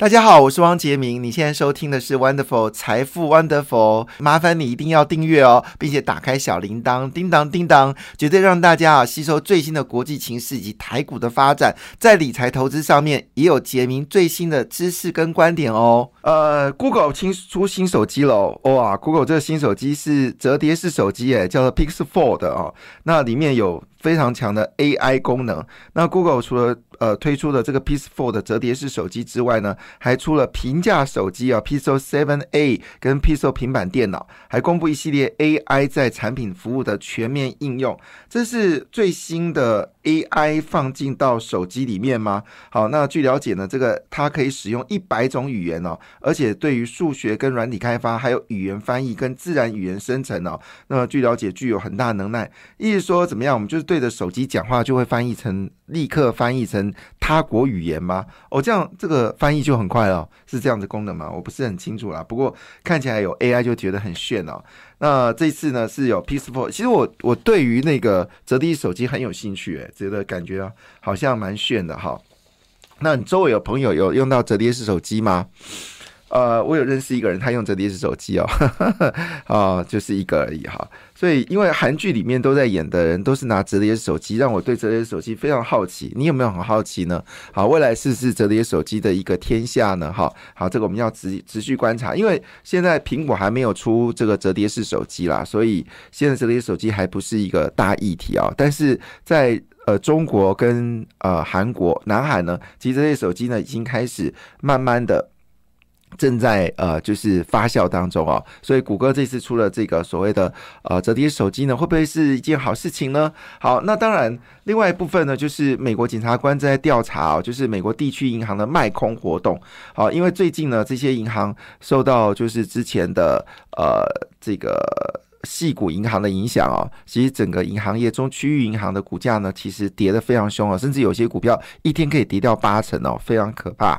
大家好，我是汪杰明。你现在收听的是 Wonderful 财富 Wonderful，麻烦你一定要订阅哦，并且打开小铃铛，叮当叮当，绝对让大家啊吸收最新的国际情势以及台股的发展，在理财投资上面也有杰明最新的知识跟观点哦。呃，Google 新出新手机了，哇，Google 这个新手机是折叠式手机，诶，叫做 Pixel Fold 哦，那里面有。非常强的 AI 功能。那 Google 除了呃推出的这个 Pixel Fold 折叠式手机之外呢，还出了平价手机啊，Pixel 7a 跟 Pixel 平板电脑，还公布一系列 AI 在产品服务的全面应用。这是最新的 AI 放进到手机里面吗？好，那据了解呢，这个它可以使用一百种语言哦，而且对于数学跟软体开发，还有语言翻译跟自然语言生成哦，那么据了解具有很大能耐。意思说怎么样？我们就是。对着手机讲话就会翻译成立刻翻译成他国语言吗？哦，这样这个翻译就很快了，是这样的功能吗？我不是很清楚啦。不过看起来有 AI 就觉得很炫哦。那这次呢是有 Peaceful，其实我我对于那个折叠手机很有兴趣，诶，觉得感觉好像蛮炫的哈。那你周围有朋友有用到折叠式手机吗？呃，我有认识一个人，他用折叠式手机哦，啊，就是一个而已哈。所以，因为韩剧里面都在演的人都是拿折叠手机，让我对折叠手机非常好奇。你有没有很好奇呢？好，未来是不是折叠手机的一个天下呢？哈，好，这个我们要持持续观察，因为现在苹果还没有出这个折叠式手机啦，所以现在折叠手机还不是一个大议题啊。但是在呃中国跟呃韩国、南海呢，其实这些手机呢已经开始慢慢的。正在呃，就是发酵当中啊，所以谷歌这次出了这个所谓的呃折叠手机呢，会不会是一件好事情呢？好，那当然，另外一部分呢，就是美国检察官正在调查哦，就是美国地区银行的卖空活动。好，因为最近呢，这些银行受到就是之前的呃这个细股银行的影响啊，其实整个银行业中区域银行的股价呢，其实跌得非常凶啊，甚至有些股票一天可以跌掉八成哦，非常可怕。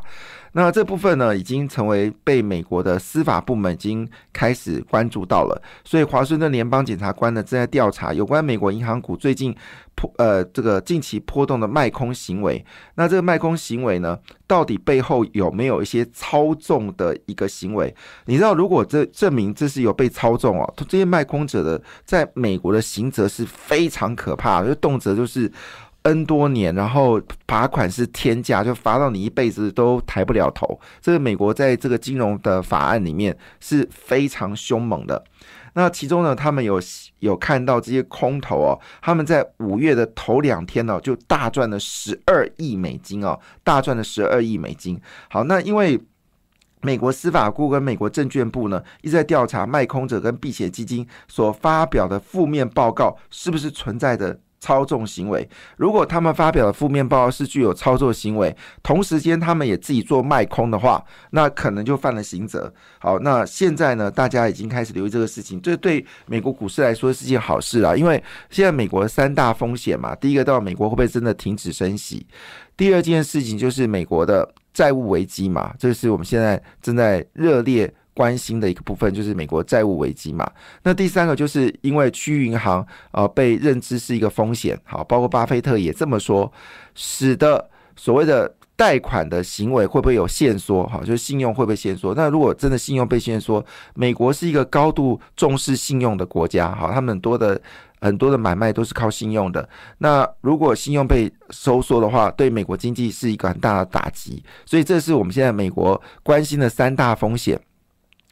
那这部分呢，已经成为被美国的司法部门已经开始关注到了，所以华盛顿联邦检察官呢正在调查有关美国银行股最近破呃这个近期波动的卖空行为。那这个卖空行为呢，到底背后有没有一些操纵的一个行为？你知道，如果这证明这是有被操纵哦，这些卖空者的在美国的刑责是非常可怕，就动辄就是。N 多年，然后罚款是天价，就罚到你一辈子都抬不了头。这个美国在这个金融的法案里面是非常凶猛的。那其中呢，他们有有看到这些空头哦，他们在五月的头两天呢，就大赚了十二亿美金哦，大赚了十二亿美金。好，那因为美国司法部跟美国证券部呢，一直在调查卖空者跟避险基金所发表的负面报告是不是存在的。操纵行为，如果他们发表的负面报告是具有操作行为，同时间他们也自己做卖空的话，那可能就犯了刑责。好，那现在呢，大家已经开始留意这个事情，这对美国股市来说是件好事啊，因为现在美国三大风险嘛，第一个到美国会不会真的停止升息？第二件事情就是美国的债务危机嘛，这是我们现在正在热烈。关心的一个部分就是美国债务危机嘛，那第三个就是因为区域银行呃被认知是一个风险，好，包括巴菲特也这么说，使得所谓的贷款的行为会不会有限缩？好，就是信用会不会限缩？那如果真的信用被限缩，美国是一个高度重视信用的国家，好，他们很多的很多的买卖都是靠信用的，那如果信用被收缩的话，对美国经济是一个很大的打击，所以这是我们现在美国关心的三大风险。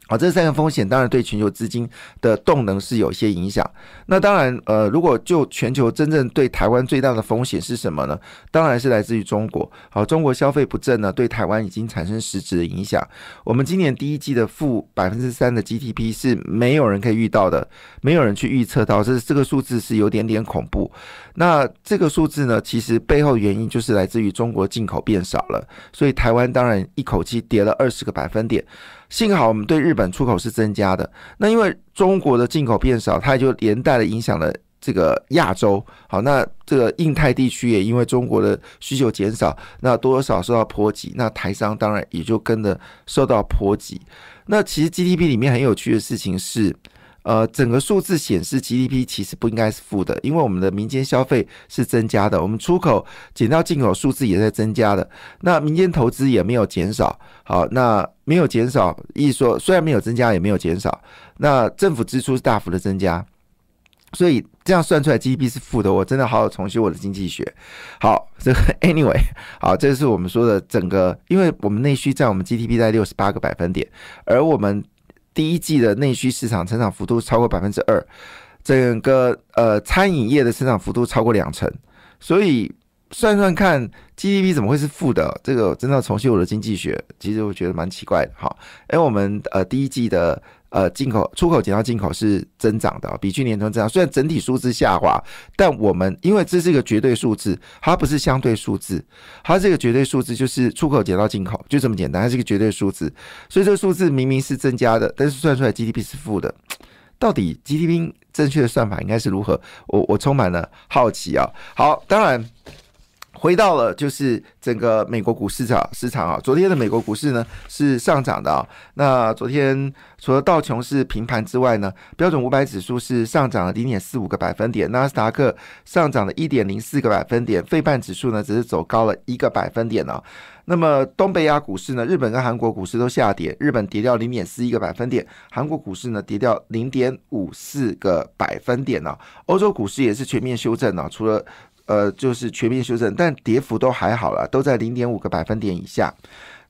好，这三个风险当然对全球资金的动能是有一些影响。那当然，呃，如果就全球真正对台湾最大的风险是什么呢？当然是来自于中国。好，中国消费不振呢，对台湾已经产生实质的影响。我们今年第一季的负百分之三的 GDP 是没有人可以遇到的，没有人去预测到，这这个数字是有点点恐怖。那这个数字呢，其实背后原因就是来自于中国进口变少了，所以台湾当然一口气跌了二十个百分点。幸好我们对日本出口是增加的，那因为中国的进口变少，它也就连带的影响了这个亚洲。好，那这个印太地区也因为中国的需求减少，那多多少受到波及，那台商当然也就跟着受到波及。那其实 GDP 里面很有趣的事情是，呃，整个数字显示 GDP 其实不应该是负的，因为我们的民间消费是增加的，我们出口减掉进口数字也在增加的，那民间投资也没有减少。好，那没有减少，意思说虽然没有增加，也没有减少，那政府支出是大幅的增加。所以这样算出来 GDP 是负的，我真的好好重修我的经济学。好，这个 Anyway，好，这是我们说的整个，因为我们内需占我们 GDP 在六十八个百分点，而我们第一季的内需市场成长幅度超过百分之二，整个呃餐饮业的成长幅度超过两成，所以算算看 GDP 怎么会是负的？这个真的重修我的经济学，其实我觉得蛮奇怪的。好，哎，我们呃第一季的。呃，进口出口减到进口是增长的，比去年同增长。虽然整体数字下滑，但我们因为这是一个绝对数字，它不是相对数字，它这个绝对数字就是出口减到进口，就这么简单，它是一个绝对数字。所以这个数字明明是增加的，但是算出来 GDP 是负的。到底 GDP 正确的算法应该是如何？我我充满了好奇啊。好，当然。回到了就是整个美国股市场市场啊，昨天的美国股市呢是上涨的啊。那昨天除了道琼是平盘之外呢，标准五百指数是上涨了零点四五个百分点，纳斯达克上涨了一点零四个百分点，费半指数呢只是走高了一个百分点呢。那么东北亚股市呢，日本跟韩国股市都下跌，日本跌掉零点四一个百分点，韩国股市呢跌掉零点五四个百分点呢。欧洲股市也是全面修正呢，除了。呃，就是全面修正，但跌幅都还好了，都在零点五个百分点以下。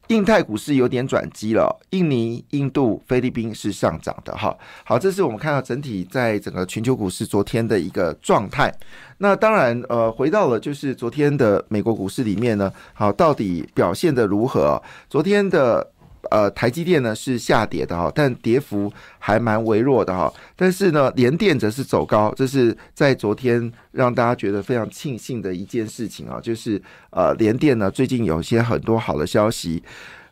印太股市有点转机了，印尼、印度、菲律宾是上涨的哈。好，这是我们看到整体在整个全球股市昨天的一个状态。那当然，呃，回到了就是昨天的美国股市里面呢，好，到底表现的如何？昨天的。呃，台积电呢是下跌的哈，但跌幅还蛮微弱的哈。但是呢，联电则是走高，这是在昨天让大家觉得非常庆幸的一件事情啊，就是呃，联电呢最近有些很多好的消息。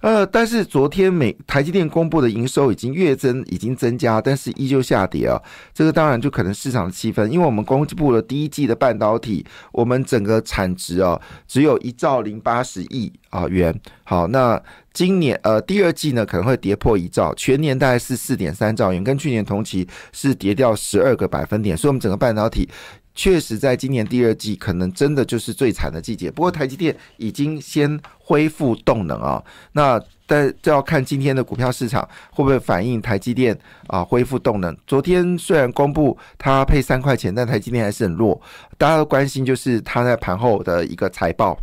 呃，但是昨天美台积电公布的营收已经月增，已经增加，但是依旧下跌啊。这个当然就可能市场的气氛，因为我们公布了第一季的半导体，我们整个产值啊只有一兆零八十亿啊元。好，那今年呃第二季呢可能会跌破一兆，全年大概是四点三兆元，跟去年同期是跌掉十二个百分点，所以我们整个半导体。确实，在今年第二季，可能真的就是最惨的季节。不过，台积电已经先恢复动能啊。那但就要看今天的股票市场会不会反映台积电啊恢复动能。昨天虽然公布它配三块钱，但台积电还是很弱。大家都关心就是它在盘后的一个财报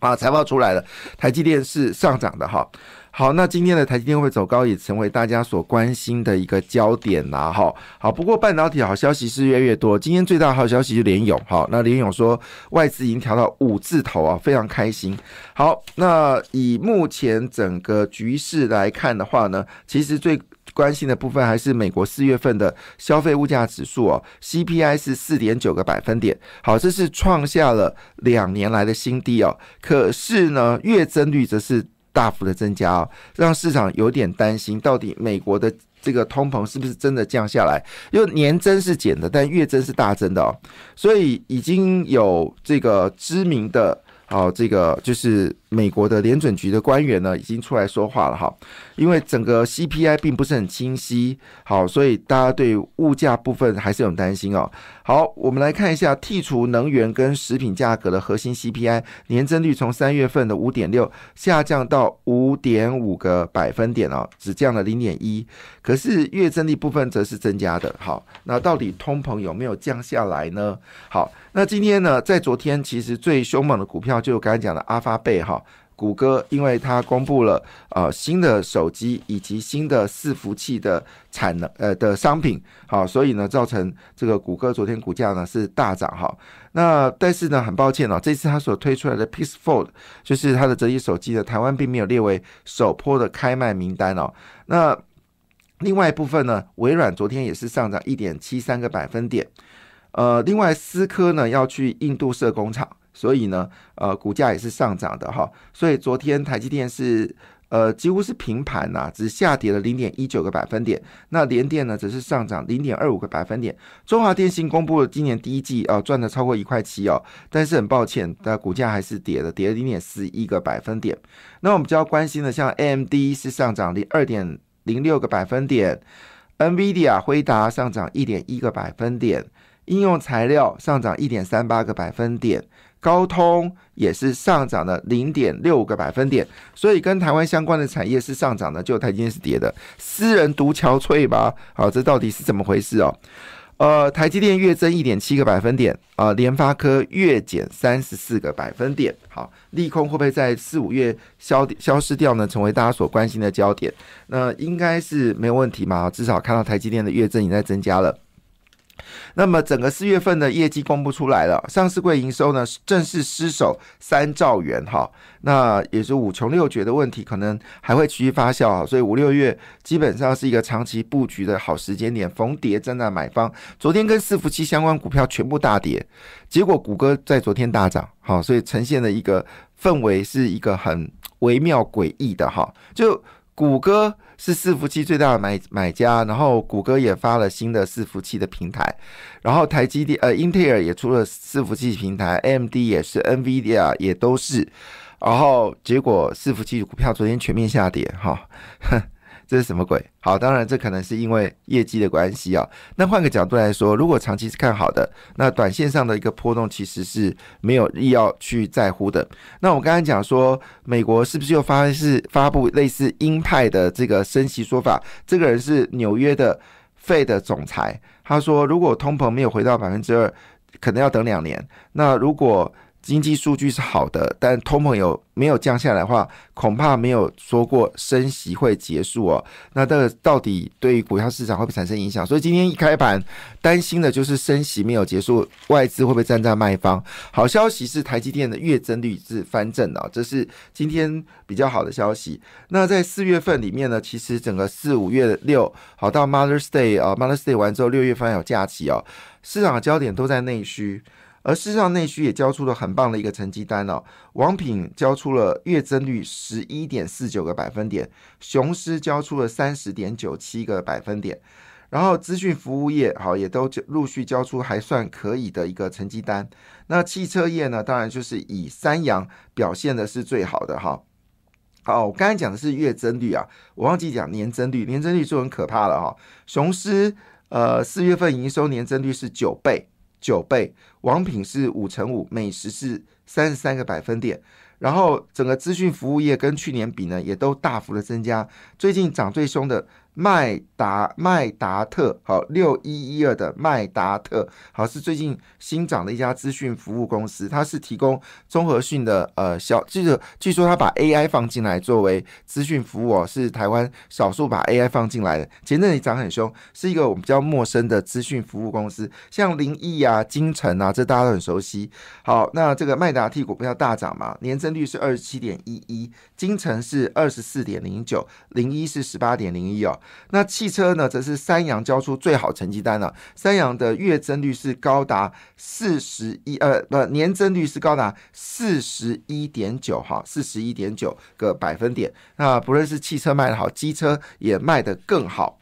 啊，财报出来了，台积电是上涨的哈。好，那今天的台积电会走高，也成为大家所关心的一个焦点呐。哈，好，不过半导体好消息是越来越多。今天最大好消息是联勇，好，那联勇说外资已经调到五字头啊，非常开心。好，那以目前整个局势来看的话呢，其实最关心的部分还是美国四月份的消费物价指数哦，CPI 是四点九个百分点，好，这是创下了两年来的新低哦。可是呢，月增率则是。大幅的增加啊，让市场有点担心，到底美国的这个通膨是不是真的降下来？因为年增是减的，但月增是大增的哦，所以已经有这个知名的。好，这个就是美国的联准局的官员呢，已经出来说话了哈。因为整个 CPI 并不是很清晰，好，所以大家对物价部分还是有担心哦。好，我们来看一下剔除能源跟食品价格的核心 CPI 年增率，从三月份的五点六下降到五点五个百分点哦，只降了零点一。可是月增率部分则是增加的。好，那到底通膨有没有降下来呢？好。那今天呢，在昨天其实最凶猛的股票就刚才讲的阿发贝哈，谷歌，因为它公布了呃新的手机以及新的伺服器的产能呃的商品，好，所以呢造成这个谷歌昨天股价呢是大涨哈。那但是呢很抱歉哦，这次它所推出来的 Pixel Fold 就是它的折叠手机呢，台湾并没有列为首波的开卖名单哦。那另外一部分呢，微软昨天也是上涨一点七三个百分点。呃，另外，思科呢要去印度设工厂，所以呢，呃，股价也是上涨的哈。所以昨天台积电是呃几乎是平盘呐，只下跌了零点一九个百分点。那联电呢则是上涨零点二五个百分点。中华电信公布了今年第一季啊赚了超过一块七哦，但是很抱歉，的股价还是跌了，跌了零点四一个百分点。那我们比较关心的，像 AMD 是上涨零二点零六个百分点。NVIDIA 辉达上涨一点一个百分点，应用材料上涨一点三八个百分点，高通也是上涨了零点六个百分点。所以跟台湾相关的产业是上涨的，就台积电是跌的。私人独憔悴吧？好，这到底是怎么回事哦？呃，台积电月增一点七个百分点，啊，联发科月减三十四个百分点。好，利空会不会在四五月消消失掉呢？成为大家所关心的焦点。那应该是没有问题嘛？至少看到台积电的月增已经在增加了。那么整个四月份的业绩公布出来了，上市柜营收呢正式失守三兆元哈，那也是五穷六绝的问题，可能还会持续发酵啊，所以五六月基本上是一个长期布局的好时间点，逢跌正在买方。昨天跟伺服器相关股票全部大跌，结果谷歌在昨天大涨，好，所以呈现的一个氛围是一个很微妙诡异的哈，就。谷歌是伺服器最大的买买家，然后谷歌也发了新的伺服器的平台，然后台积电呃英特尔也出了伺服器平台，AMD 也是，NVIDIA 也都是，然后结果伺服器股票昨天全面下跌，哈。这是什么鬼？好，当然这可能是因为业绩的关系啊。那换个角度来说，如果长期是看好的，那短线上的一个波动其实是没有必要去在乎的。那我刚才讲说，美国是不是又发是发布类似鹰派的这个升息说法？这个人是纽约的费的总裁，他说，如果通膨没有回到百分之二，可能要等两年。那如果经济数据是好的，但通膨有没有降下来的话，恐怕没有说过升息会结束哦。那这个到底对于股票市场会不会产生影响？所以今天一开盘，担心的就是升息没有结束，外资会不会站在卖方？好消息是台积电的月增率是翻正的，这是今天比较好的消息。那在四月份里面呢，其实整个四五月六好到 Mother's Day 啊，Mother's Day 完之后，六月份有假期哦，市场的焦点都在内需。而事实上，内需也交出了很棒的一个成绩单哦。王品交出了月增率十一点四九个百分点，雄狮交出了三十点九七个百分点，然后资讯服务业好也都陆续交出还算可以的一个成绩单。那汽车业呢，当然就是以三洋表现的是最好的哈。好，我刚才讲的是月增率啊，我忘记讲年增率，年增率就很可怕了哈。雄狮呃四月份营收年增率是九倍。九倍，网品是五乘五，美食是三十三个百分点，然后整个资讯服务业跟去年比呢，也都大幅的增加，最近涨最凶的。麦达麦达特好六一一二的麦达特好是最近新涨的一家资讯服务公司，它是提供综合讯的呃小，就是据说它把 AI 放进来作为资讯服务哦，是台湾少数把 AI 放进来的。前阵子涨很凶，是一个我们比较陌生的资讯服务公司，像林毅啊、金城啊，这大家都很熟悉。好，那这个麦达替股票大涨嘛，年增率是二十七点一一，金城是二十四点零九，零一是十八点零一哦。那汽车呢，则是三洋交出最好成绩单了。三洋的月增率是高达四十一，呃，不，年增率是高达四十一点九，哈，四十一点九个百分点。那不论是汽车卖的好，机车也卖得更好。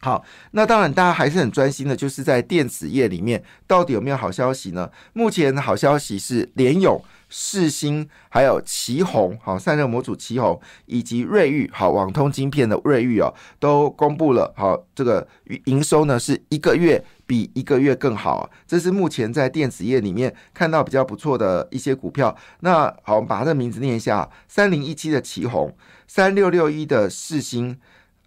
好，那当然大家还是很专心的，就是在电子业里面，到底有没有好消息呢？目前的好消息是联勇。世星还有旗宏，好散热模组旗宏，以及瑞昱，好网通晶片的瑞昱哦，都公布了，好这个营收呢是一个月比一个月更好，这是目前在电子业里面看到比较不错的一些股票。那好，我们把它的名字念一下：三零一七的旗宏，三六六一的世星，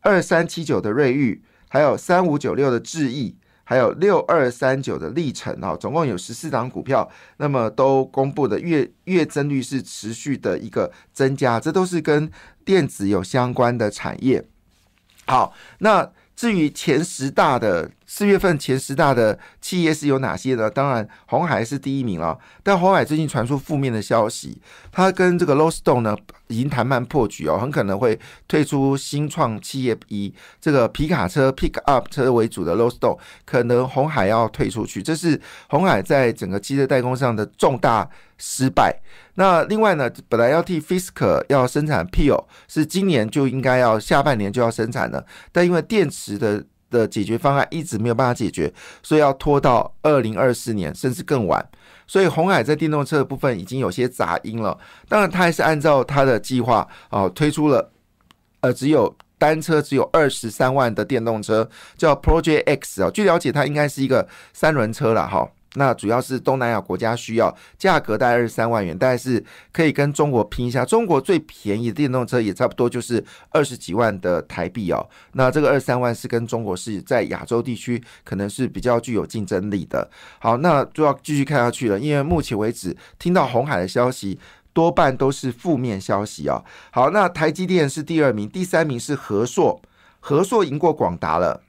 二三七九的瑞昱，还有三五九六的智毅。还有六二三九的历程啊，总共有十四档股票，那么都公布的月月增率是持续的一个增加，这都是跟电子有相关的产业。好，那至于前十大的。四月份前十大的企业是有哪些呢？当然，红海是第一名了。但红海最近传出负面的消息，它跟这个 Low s t o n e 呢已经谈判破局哦，很可能会退出新创企业，以这个皮卡车 Pick Up 车为主的 Low s t o n e 可能红海要退出去，这是红海在整个汽车代工上的重大失败。那另外呢，本来要替 Fisk 要生产 Peel，是今年就应该要下半年就要生产的，但因为电池的的解决方案一直没有办法解决，所以要拖到二零二四年甚至更晚。所以红海在电动车的部分已经有些杂音了。当然，他还是按照他的计划啊推出了，呃，只有单车只有二十三万的电动车，叫 Project X 啊。据了解，它应该是一个三轮车了哈。那主要是东南亚国家需要，价格大概二十三万元，但是可以跟中国拼一下。中国最便宜的电动车也差不多就是二十几万的台币哦。那这个二十三万是跟中国是在亚洲地区可能是比较具有竞争力的。好，那就要继续看下去了，因为目前为止听到红海的消息多半都是负面消息啊。好，那台积电是第二名，第三名是和硕，和硕赢过广达了，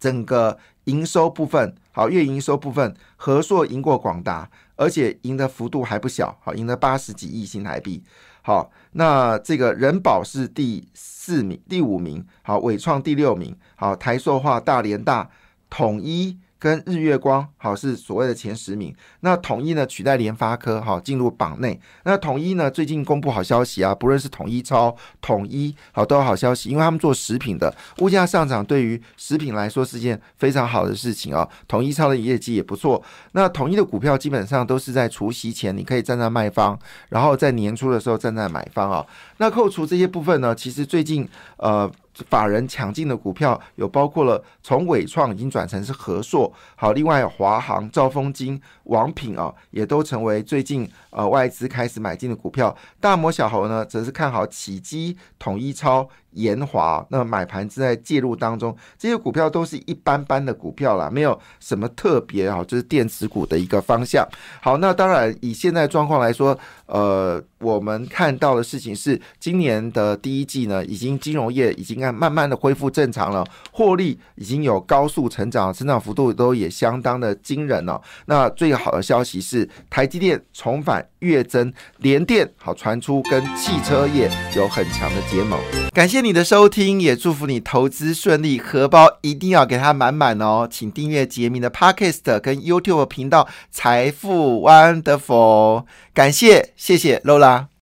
整个营收部分。好，月营收部分，和硕赢过广达，而且赢的幅度还不小，好，赢了八十几亿新台币。好，那这个人保是第四名，第五名，好，伟创第六名，好，台塑化、大连大、统一。跟日月光好是所谓的前十名，那统一呢取代联发科好进入榜内。那统一呢最近公布好消息啊，不论是统一超、统一好都有好消息，因为他们做食品的，物价上涨对于食品来说是件非常好的事情啊。统一超的业绩也不错。那统一的股票基本上都是在除夕前你可以站在卖方，然后在年初的时候站在买方啊。那扣除这些部分呢，其实最近呃。法人抢进的股票有包括了从伟创已经转成是和硕，好，另外华航、兆丰金、王品啊，也都成为最近呃外资开始买进的股票。大摩小猴呢，则是看好起基、统一超。延华，那买盘正在介入当中，这些股票都是一般般的股票啦，没有什么特别啊，就是电子股的一个方向。好，那当然以现在状况来说，呃，我们看到的事情是，今年的第一季呢，已经金融业已经按慢慢的恢复正常了，获利已经有高速成长，成长幅度都也相当的惊人了。那最好的消息是，台积电重返月增，联电好传出跟汽车业有很强的结盟，感谢。你的收听也祝福你投资顺利，荷包一定要给它满满哦！请订阅杰明的 Podcast 跟 YouTube 频道财富 Wonderful，感谢谢谢 Lola。